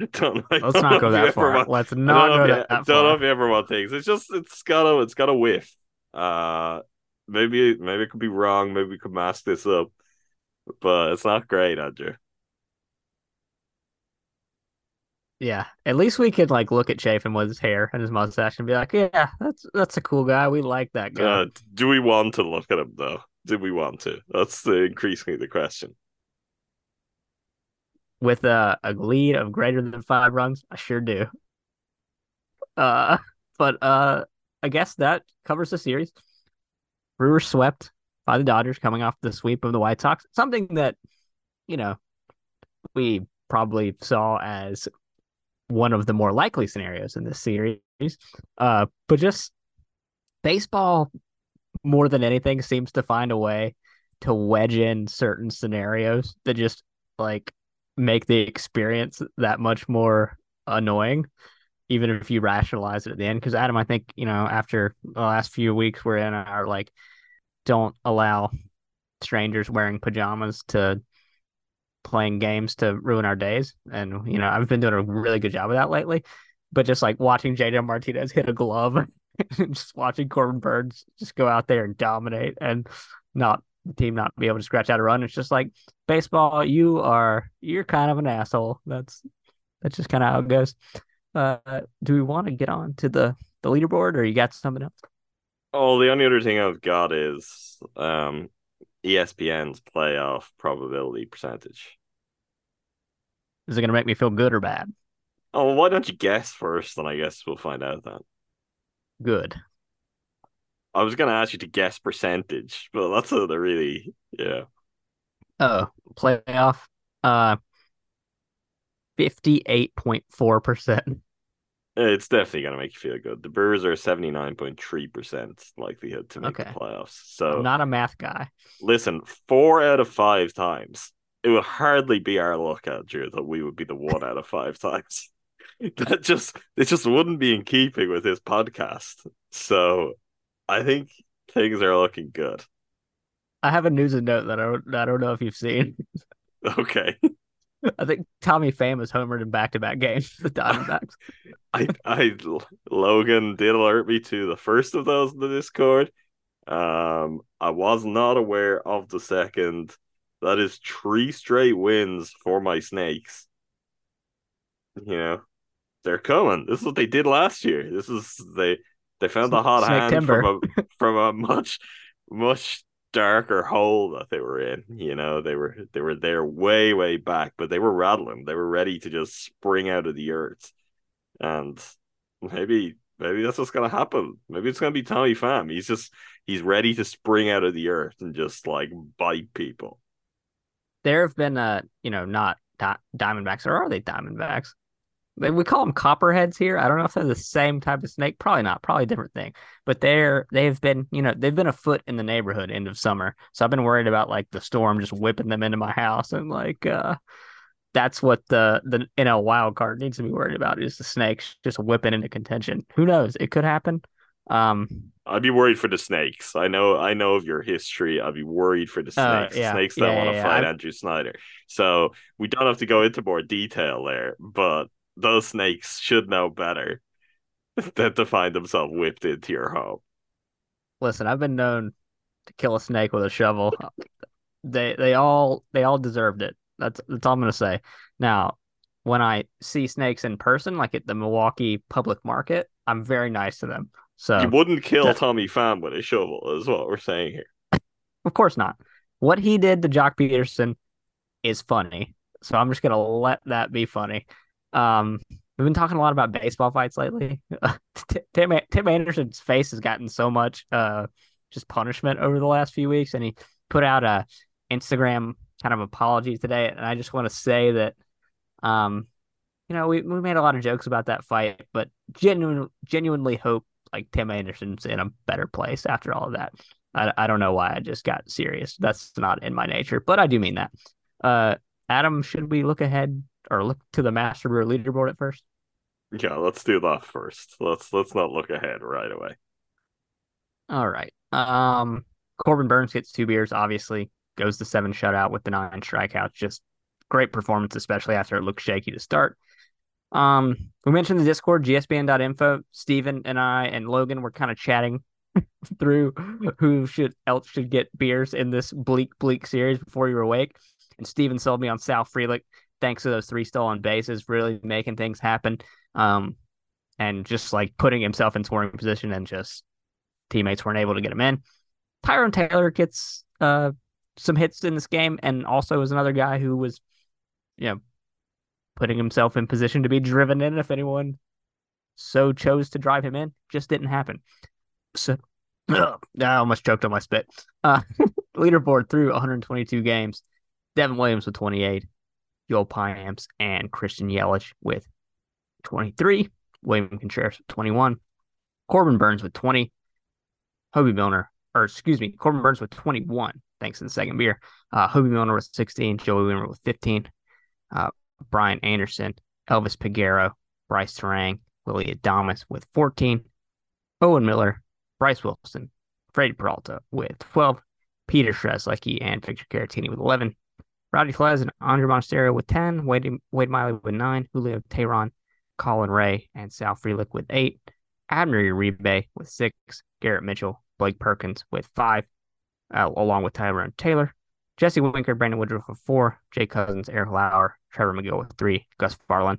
Don't, I Let's don't not go that far. want- Let's not go you- that, I that don't know if you ever want things. It's just it's got a it's got a whiff. Uh, maybe maybe it could be wrong. Maybe we could mask this up, but it's not great, Andrew. Yeah, at least we could like look at Chafin with his hair and his mustache and be like, yeah, that's that's a cool guy. We like that guy. Uh, do we want to look at him though? Do we want to? That's the increasingly the question. With a, a lead of greater than five runs, I sure do. Uh, but uh, I guess that covers the series. Brewers swept by the Dodgers coming off the sweep of the White Sox. Something that, you know, we probably saw as one of the more likely scenarios in this series. Uh, but just baseball, more than anything, seems to find a way to wedge in certain scenarios that just like make the experience that much more annoying, even if you rationalize it at the end. Because Adam, I think you know, after the last few weeks, we're in our like, don't allow strangers wearing pajamas to playing games to ruin our days. And, you know, I've been doing a really good job of that lately. But just like watching JD Martinez hit a glove and just watching Corbin Burnes just go out there and dominate and not the team not be able to scratch out a run. It's just like baseball. You are you're kind of an asshole. That's that's just kind of how it goes. Uh, do we want to get on to the the leaderboard, or you got something else? Oh, the only other thing I've got is um ESPN's playoff probability percentage. Is it going to make me feel good or bad? Oh, why don't you guess first, and I guess we'll find out then. Good. I was gonna ask you to guess percentage, but that's a really yeah. Oh, playoff. Uh, fifty-eight point four percent. It's definitely gonna make you feel good. The Brewers are seventy nine point three percent likelihood to make Okay. the playoffs. So I'm not a math guy. listen, four out of five times. It would hardly be our luck, Andrew, that we would be the one out of five times. That just it just wouldn't be in keeping with this podcast. So I think things are looking good. I have a news and note that I don't, I don't know if you've seen. Okay. I think Tommy Pham has homered in back-to-back games for the Diamondbacks. I I Logan did alert me to the first of those in the Discord. Um, I was not aware of the second. That is three straight wins for my snakes. You know, they're coming. This is what they did last year. This is they they found the hot Snake hand timber. from a from a much much darker hole that they were in. You know, they were they were there way way back, but they were rattling. They were ready to just spring out of the earth, and maybe maybe that's what's gonna happen. Maybe it's gonna be Tommy Pham. He's just he's ready to spring out of the earth and just like bite people. there have been, uh, you know, not di- Diamondbacks, or are they Diamondbacks? We call them copperheads here. I don't know if they're the same type of snake. Probably not. Probably a different thing. But they're they've been, you know, they've been afoot in the neighborhood end of summer. So I've been worried about like the storm just whipping them into my house, and like uh, that's what the the NL wild card needs to be worried about is the snakes just whipping into contention. Who knows? It could happen. Um, I'd be worried for the snakes. I know I know of your history. I'd be worried for the Uh, snakes. yeah. Snakes that Yeah, want to yeah, fight. Andrew Snyder. So we don't have to go into more detail there, but those snakes should know better than to find themselves whipped into your home. listen, I've been known to kill a snake with a shovel. They they all they all deserved it. That's that's all I'm gonna say. Now, when I see snakes in person, like at the Milwaukee public market, I'm very nice to them. So you wouldn't kill that- Tommy Pham with a shovel, is what we're saying here. of course not. What he did to Joc Pederson is funny. So I'm just gonna let that be funny. Um, we've been talking a lot about baseball fights lately. Tim Tim Anderson's face has gotten so much uh just punishment over the last few weeks, and he put out a Instagram kind of apology today. And I just want to say that, um, you know, we we made a lot of jokes about that fight, but genuine genuinely hope like Tim Anderson's in a better place after all of that. I, I don't know why I just got serious. That's not in my nature, but I do mean that. Uh, Adam, should we look ahead or look to the Master Brewer leaderboard at first? Yeah, let's do that first. Let's let's not look ahead right away. All right. Um, Corbin Burnes gets two beers. Obviously, goes the seven shutout with the nine strikeouts. Just great performance, especially after it looked shaky to start. Um, we mentioned the Discord, GSPN.info. Steven and I and Logan were kind of chatting through who should else should get beers in this bleak, bleak series before you were awake. And Steven sold me on Sal Frelick, thanks to those three stolen bases, really making things happen. Um, and just like putting himself in scoring position and just teammates weren't able to get him in. Tyrone Taylor gets uh some hits in this game and also is another guy who was, you know, putting himself in position to be driven in if anyone so chose to drive him in. Just didn't happen. So I almost choked on my spit. Uh leaderboard through 122 games. Devin Williams with 28, Yoel Payamps and Christian Yelich with 23, William Contreras with 21, Corbin Burnes with 20, Hoby Milner, or excuse me, Corbin Burnes with 21, thanks to the second beer. Uh, Hoby Milner with 16, Joey Wiemer with 15, uh, Brian Anderson, Elvis Peguero, Brice Turang, Willy Adames with 14, Owen Miller, Bryce Wilson, Freddie Peralta with 12, Peter Strzelecki and Victor Caratini with 11, Rowdy Tellez and Andruw Monasterio with 10, Wade, Wade Miley with 9, Julio Teheran, Colin Rea, and Sal Frelick with 8, Abner Uribe with 6, Garrett Mitchell, Blake Perkins with 5, uh, along with Tyrone Taylor. Jesse Winker, Brandon Woodruff with four, Jay Cousins, Eric Lauer, Trevor Megill with three, Gus Varland.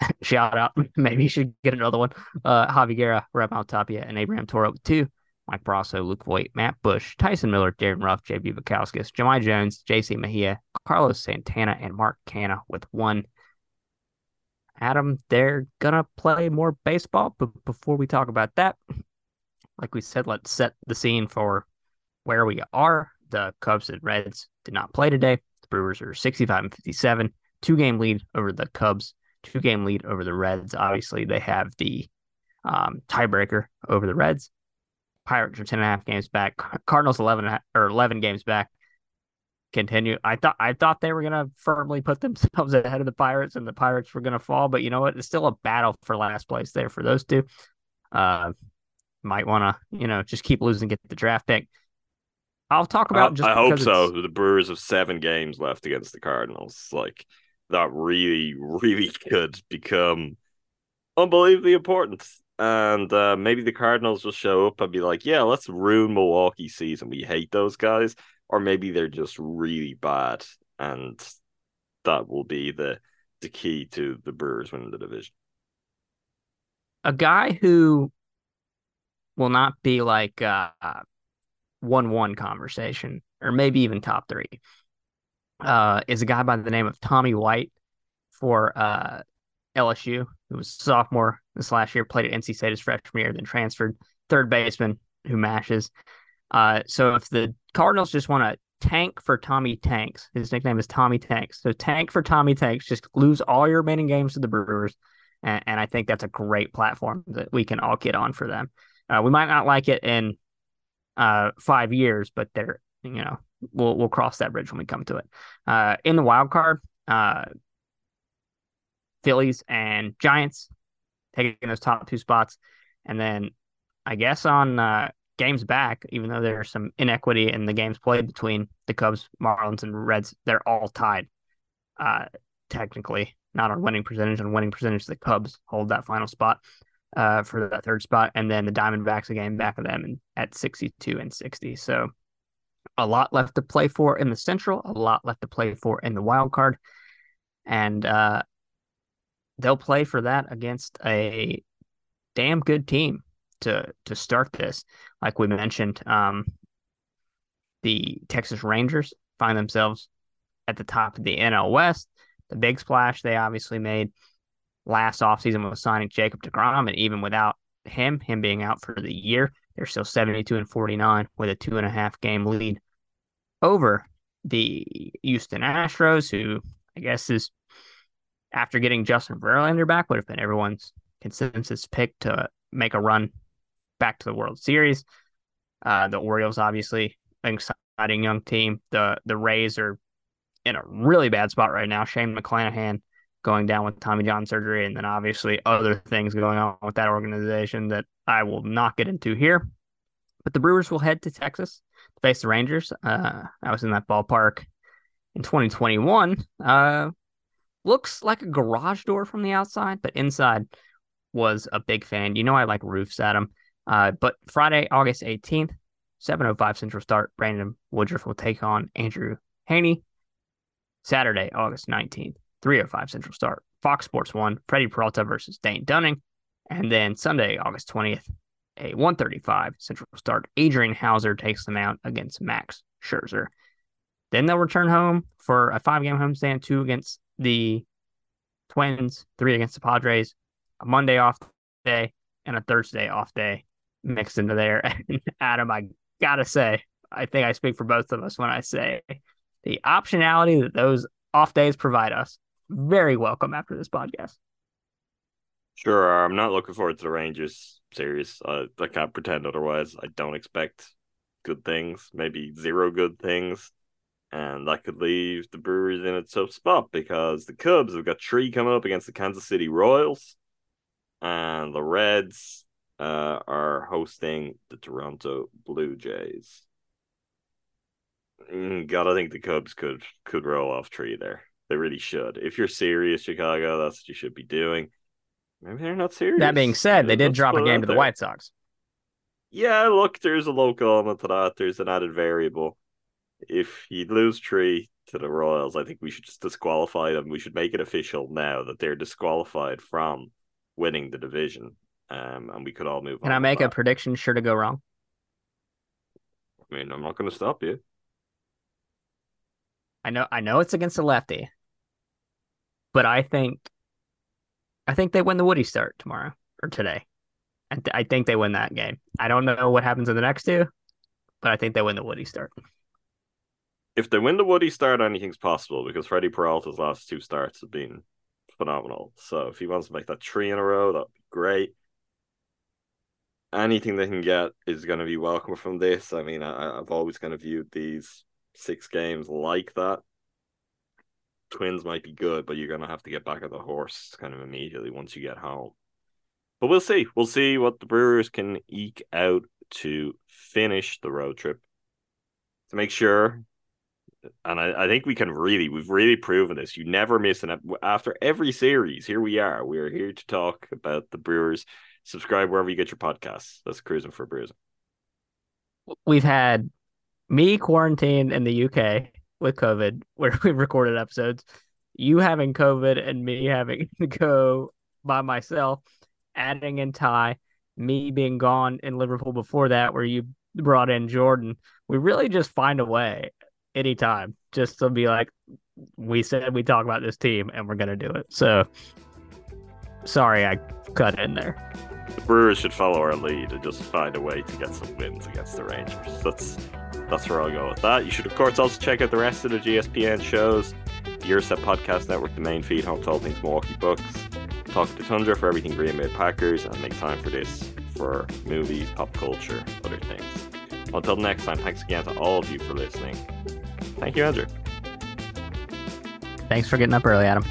Shout out. Maybe you should get another one. Uh, Javy Guerra, Rep Tapia, and Abraham Toro with two. Mike Brosseau, Luke Voit, Matt Bush, Tyson Miller, Darin Ruf, JB Bukauskas, Jahmai Jones, JC Mejia, Carlos Santana, and Mark Canha with one. Adam, they're gonna play more baseball, but before we talk about that, like we said, let's set the scene for where we are. The Cubs and Reds did not play today. The Brewers are 65 and 57, two game lead over the Cubs, two game lead over the Reds. Obviously, they have the um, tiebreaker over the Reds. Pirates are 10 and a half games back. Cardinals 11 or 11 games back. Continue. I thought I thought they were gonna firmly put themselves ahead of the Pirates, and the Pirates were gonna fall. But you know what? It's still a battle for last place there for those two. Uh, might want to you know just keep losing, get the draft pick. I'll talk about. I, just I hope so. it's- The Brewers have seven games left against the Cardinals. Like that really, really could become unbelievably important. And uh, maybe the Cardinals will show up and be like, "Yeah, let's ruin Milwaukee season. We hate those guys." Or maybe they're just really bad, and that will be the the key to the Brewers winning the division. a guy who will not be like uh one one conversation or maybe even top three uh is a guy by the name of Tommy White for uh LSU who was sophomore this last year played at NC State his freshman year then transferred third baseman who mashes uh so if the Cardinals just want to tank for Tommy Tanks his nickname is Tommy Tanks so tank for Tommy Tanks just lose all your remaining games to the Brewers and, and I think that's a great platform that we can all get on for them. Uh, we might not like it in uh, five years, but they're you know we'll we'll cross that bridge when we come to it. Uh, in the wild card, uh, Phillies and Giants taking those top two spots, and then I guess on uh, games back, even though there's some inequity in the games played between the Cubs, Marlins, and Reds, they're all tied. Uh, technically, not on winning percentage. On winning percentage, the Cubs hold that final spot uh, for that third spot, and then the Diamondbacks a game back of them and at 62 and 60. So a lot left to play for in the Central, a lot left to play for in the wild card, and uh, they'll play for that against a damn good team to to start this. Like we mentioned, um, the Texas Rangers find themselves at the top of the NL West. The big splash they obviously made last offseason was signing Jacob DeGrom, and even without him, him being out for the year, they're still 72 and 49 with a two and a half game lead over the Houston Astros, who I guess is after getting Justin Verlander back, would have been everyone's consensus pick to make a run back to the World Series. Uh, the Orioles, obviously, exciting young team. The the Rays are in a really bad spot right now. Shane McClanahan going down with Tommy John surgery, and then obviously other things going on with that organization that I will not get into here. But the Brewers will head to Texas to face the Rangers. Uh, I was in that ballpark in 2021. Uh, looks like a garage door from the outside, but inside was a big fan. You know, I like roofs, Adam. Uh, but Friday, August 18th, 7.05 Central Start, Brandon Woodruff will take on Andrew Heaney. Saturday, August 19th, 3.05 Central Start, Fox Sports 1, Freddie Peralta versus Dane Dunning. And then Sunday, August 20th, a 135 Central Start, Adrian Houser takes them out against Max Scherzer. Then they'll return home for a five game homestand, two against the Twins, three against the Padres, a Monday off day, and a Thursday off day mixed into there. And Adam, I gotta say, I think I speak for both of us when I say the optionality that those off days provide us very welcome after this podcast. Sure. I'm not looking forward to the Rangers series. Uh, I can't pretend otherwise. I don't expect good things, maybe zero good things. And that could leave the Brewers in a tough spot because the Cubs have got three coming up against the Kansas City Royals, and the Reds uh, are hosting the Toronto Blue Jays. God, Gotta think the Cubs could could roll off three there. They really should. If you're serious, Chicago, that's what you should be doing. Maybe they're not serious. That being said, they did Let's drop a game to the. White Sox. yeah, look, there's a local element to that. There's an added variable. If you lose three to the Royals, I think we should just disqualify them. We should make it official now that they're disqualified from winning the division. Um, and we could all move on. Can. I make a prediction sure to go wrong? I mean, I'm not going to stop you. I know I know it's against a lefty. But I think I think they win the Woody start tomorrow or today. I, th- I think they win that game. I don't know what happens in the next two, but I think they win the Woody start. If they win the Woody start, anything's possible because Freddie Peralta's last two starts have been phenomenal. So if he wants to make that three in a row, that'd be great. Anything they can get is going to be welcome from this. I mean, I, I've always kind of viewed these six games like that. Twins might be good, but you're going to have to get back on the horse kind of immediately once you get home. But we'll see. We'll see what the Brewers can eke out to finish the road trip. To make sure and I, I think we can really we've really proven this. You never miss an after every series here we are. We're here to talk about the brewers. Subscribe wherever you get your podcasts. That's cruising for brewers. We've had me quarantined in the UK with COVID, where we recorded episodes. You having COVID and me having to go by myself, adding in Ty, me being gone in Liverpool before that, where you brought in Jordan. We really just find a way anytime just to be like, we said we talk about this team and we're gonna do it. So sorry I cut in there. the brewers should follow our lead and just find a way to get some wins against the rangers. That's that's where i'll go with that. You should of course also check out the rest of the gspn shows. The Set podcast network the main feed home all things milwaukee bucks. Talk to tundra for everything green bay packers and make time for this for movies pop culture other things. Until next time thanks again to all of you for listening thank you andrew Thanks for getting up early, Adam.